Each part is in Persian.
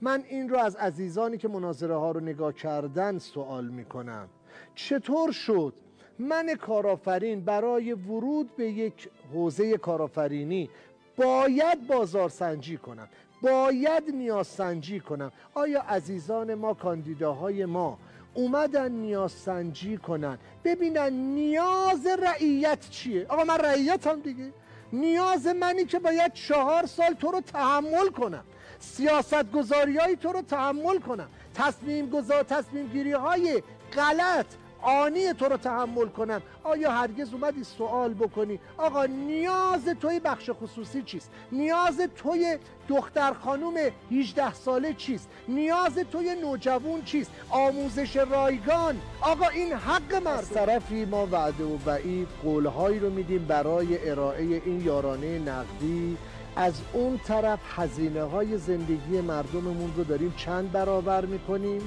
من این رو از عزیزانی که مناظره ها رو نگاه کردن سوال می‌کنم. چطور شد من کارآفرین برای ورود به یک حوزه کارآفرینی باید بازار سنجی کنم؟ باید نیاز سنجی کنم؟ آیا عزیزان ما کاندیداهای ما اومدن نیاز سنجی کنن؟ ببینن نیاز رعیت چیه؟ آقا من رعیتم دیگه. نیاز منی که باید چهار سال تو رو تحمل کنم. سیاست گذاری های تو رو تحمل کنم. تصمیم گذار تصمیم گیری های غلط آنی تو رو تحمل کنم آیا هرگز اومدی سوال بکنی؟ آقا نیاز توی بخش خصوصی چیست؟ نیاز توی دختر خانوم 18 ساله چیست؟ نیاز توی نوجوان چیست؟ آموزش رایگان. آقا این حق مرد طرفی ما وعده و وعید قولهایی رو میدیم برای ارائه این یارانه نقدی. از اون طرف هزینه های زندگی مردممون رو داریم چند برابر می‌کنیم؟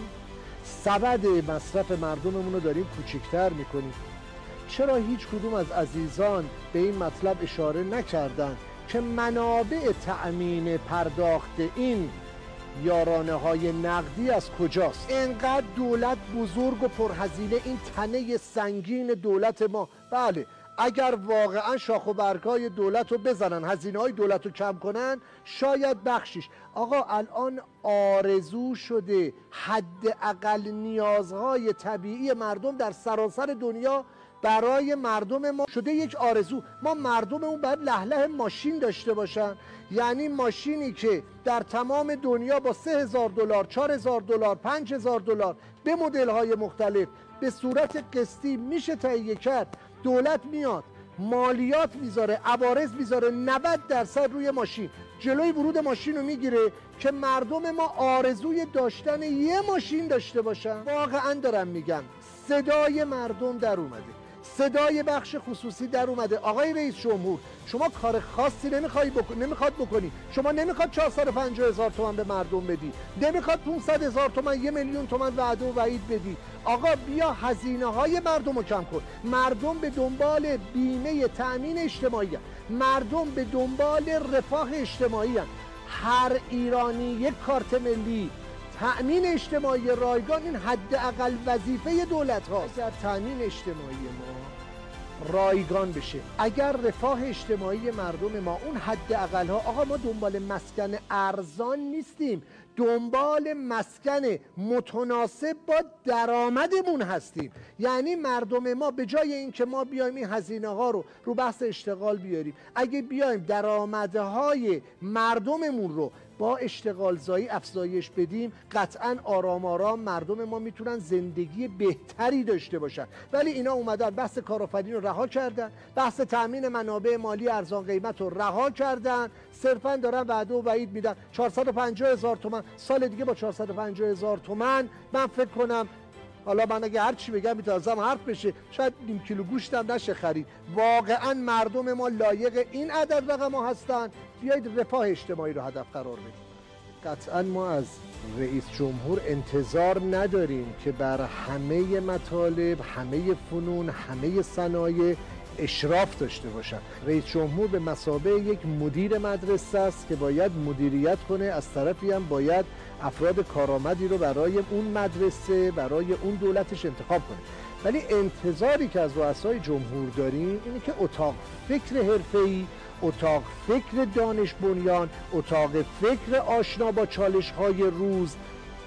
سبد مصرف مردممون رو داریم کوچکتر می‌کنیم. چرا هیچ کدوم از عزیزان به این مطلب اشاره نکردن که منابع تأمین پرداخت این یارانه های نقدی از کجاست؟ انقدر دولت بزرگ و پرهزینه این تنه سنگین دولت ما. بله اگر واقعا شاخ و برگای دولت رو بزنن هزینه های دولت رو کم کنن شاید بخشیش. آقا الان آرزو شده حد اقل نیازهای طبیعی مردم در سراسر دنیا برای مردم ما شده یک آرزو. ما مردممون باید لهله ماشین داشته باشن. یعنی ماشینی که در تمام دنیا با سه هزار دلار چهار هزار دلار پنج هزار دلار به مدل های مختلف به صورت قسطی میشه تهیه کرد. دولت میاد مالیات می‌ذاره عوارض می‌ذاره 90 درصد روی ماشین. جلوی ورود ماشین رو می‌گیره که مردم ما آرزوی داشتن یه ماشین داشته باشن. واقعا دارم میگم صدای مردم در اومده. صدای بخش خصوصی در اومده. آقای رئیس جمهور شما کار خاصی نمی‌خوای بکن... نمی‌خواد بکنی. شما نمی‌خواد 450 هزار تومن به مردم بدی. نمی‌خواد 500 هزار تومن یه میلیون تومن وعده و وعید بدی. آقا بیا هزینه های مردم رو کم کن. مردم به دنبال بیمه تأمین اجتماعی مردم به دنبال رفاه اجتماعی هر ایرانی یک کارت ملی تأمین اجتماعی رایگان این حداقل وظیفه دولت هاست. در تأمین اجتماعی ما. رایگان بشه. اگر رفاه اجتماعی مردم ما اون حد اقل ها آقا ما دنبال مسکن ارزان نیستیم. دنبال مسکن متناسب با درآمدمون هستیم. یعنی مردم ما به جای اینکه ما بیایم این هزینه ها رو رو بحث اشتغال بیاریم. اگه بیایم درآمدهای مردممون رو با اشتغال زایی افزایش بدیم قطعا آرام آرام مردم ما می‌تونن زندگی بهتری داشته باشن. ولی اینا اومدن بحث کارآفرین رو رها کردن بحث تامین منابع مالی ارزان قیمت رو رها کردن. صرفا دارن وعده و وعید میدن. 450 هزار تومن سال دیگه با 450 هزار تومن. من فکر کنم حالا من اگه هر چی بگم میتازم حرف بشه. شاید نیم کیلو گوشتم نشه خرید. واقعا مردم ما لایق این عدد رقم ها هستن. بیایید رفاه اجتماعی رو هدف قرار بدیم. قطعا ما از رئیس جمهور انتظار نداریم که بر همه مطالب همه فنون همه صنایع اشراف داشته باشن رئیس جمهور به مسابه یک مدیر مدرسه است که باید مدیریت کنه. از طرفی هم باید افراد کارآمدی رو برای اون مدرسه برای اون دولتش انتخاب کنه. ولی انتظاری که از رؤسای جمهور داریم اینه که اتاق فکر حرفه‌ای اتاق فکر دانش بنیان اتاق فکر آشنا با چالش های روز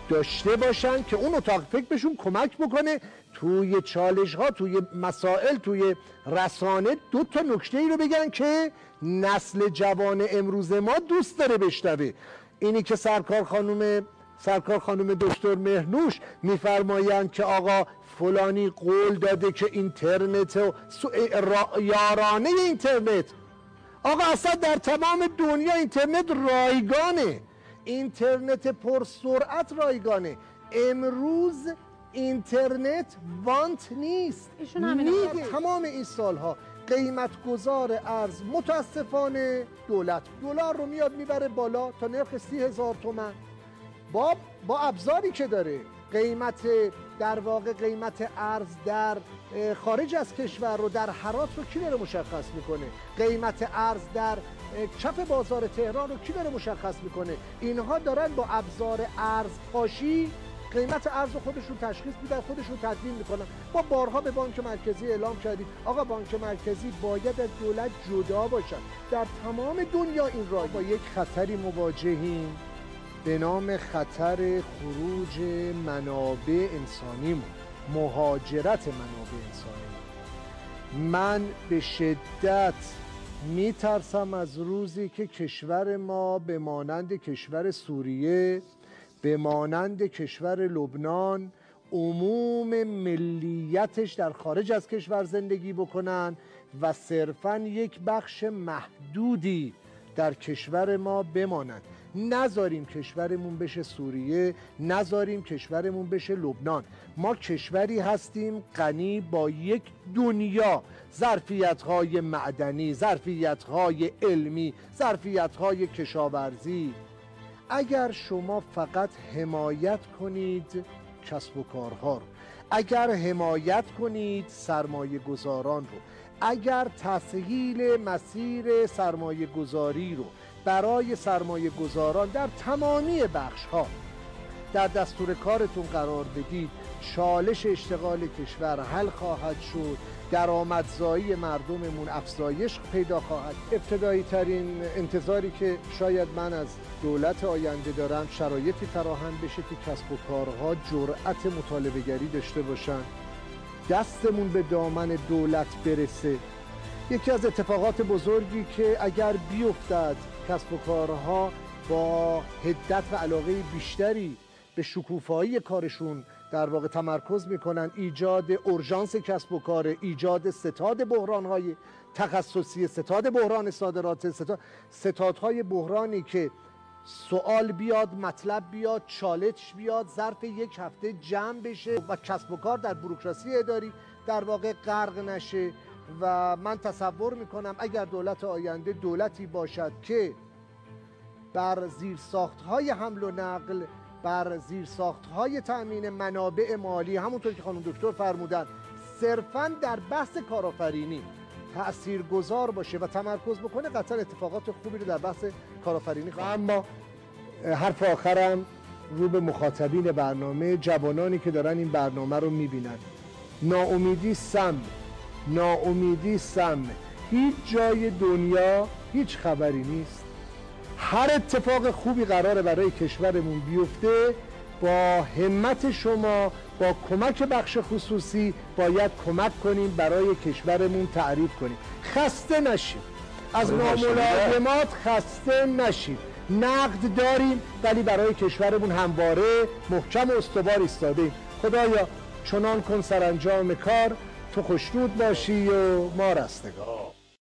داشته باشن که اون اتاق فکر بهشون کمک بکنه توی چالش ها توی مسائل توی رسانه دو تا نکته ای رو بگن که نسل جوان امروز ما دوست داره بشنوه. اینی که سرکار خانم سرکار خانم دکتر مهنوش میفرمایند که آقا فلانی قول داده که اینترنت و یارانه اینترنت. آقا اصلا در تمام دنیا اینترنت رایگانه. اینترنت پرسرعت رایگانه. امروز اینترنت وانت نیست. میگه تمام این سالها قیمت گذار ارز متاسفانه دولت. دلار رو میاد می‌بره بالا تا نرخ سی هزار تومن. با با ابزاری که داره. قیمت در واقع قیمت ارز در خارج از کشور رو در حرات رو کی داره مشخص می‌کنه؟ قیمت ارز در کف بازار تهران رو کی داره مشخص می‌کنه؟ اینها دارن با ابزار ارز پاشی قیمت ارز خودشون تشخیص میدن خودشون تدوین می‌کنن. با بارها به بانک مرکزی اعلام کردیم آقا بانک مرکزی باید از دولت جدا باشد. در تمام دنیا این را با یک خطری مواجهیم به نام خطر خروج منابع انسانی مهاجرت منابع انسانی من به شدت میترسم از روزی که کشور ما به مانند کشور سوریه به مانند کشور لبنان عموم ملیتش در خارج از کشور زندگی بکنن و صرفا یک بخش محدودی در کشور ما بمانند. نذاریم کشورمون بشه سوریه نذاریم کشورمون بشه لبنان. ما کشوری هستیم غنی با یک دنیا. ظرفیت معدنی ظرفیت علمی ظرفیت کشاورزی. اگر شما فقط حمایت کنید کسب و کارها رو. اگر حمایت کنید سرمایه گذاران رو. اگر تسهیل مسیر سرمایه گذاری رو برای سرمایه گذاران در تمامی بخش ها در دستور کارتون قرار بدید چالش اشتغال کشور حل خواهد شد. درآمدزایی مردممون افزایش پیدا خواهد ابتدایی ترین انتظاری که شاید من از دولت آینده دارم شرایطی فراهم بشه که کسب و کارها جرأت مطالبه گری داشته باشن. دستمون به دامن دولت برسه. یکی از اتفاقات بزرگی که اگر بیفتد کسب و کارها با هدت و علاقه بیشتری به شکوفایی کارشون در واقع تمرکز می‌کنن ایجاد اورژانس کسب و کار ایجاد ستاد بحران های تخصصی ستاد بحران صادرات ستاد ستادهای بحرانی که سوال بیاد مطلب بیاد چالش بیاد ظرف یک هفته جمع بشه و کسب و کار در بروکراسی اداری در واقع غرق نشه. و من تصور می‌کنم اگر دولت آینده دولتی باشد که بر زیرساخت های حمل و نقل بر زیرساخت های تأمین منابع مالی. همونطور که خانم دکتر فرمودن صرفا در بحث کارآفرینی تأثیر گذار باشه و تمرکز بکنه قطعا اتفاقات خوبی رو در بحث کارآفرینی خواهد اما حرف آخرم رو به مخاطبین برنامه جوانانی که دارن این برنامه رو می‌بینن. ناامیدی سم ناامیدی سم. هیچ جای دنیا هیچ خبری نیست. هر اتفاق خوبی قراره برای کشورمون بیفته با همت شما با کمک بخش خصوصی باید کمک کنیم برای کشورمون تعریف کنیم. خسته نشیم از ناملازمات خسته نشیم نقد داریم ولی برای کشورمون همواره محکم و استوار ایستاده خدایا چنان کن سرانجام کار تو خوشنود باشی و ما رستگار.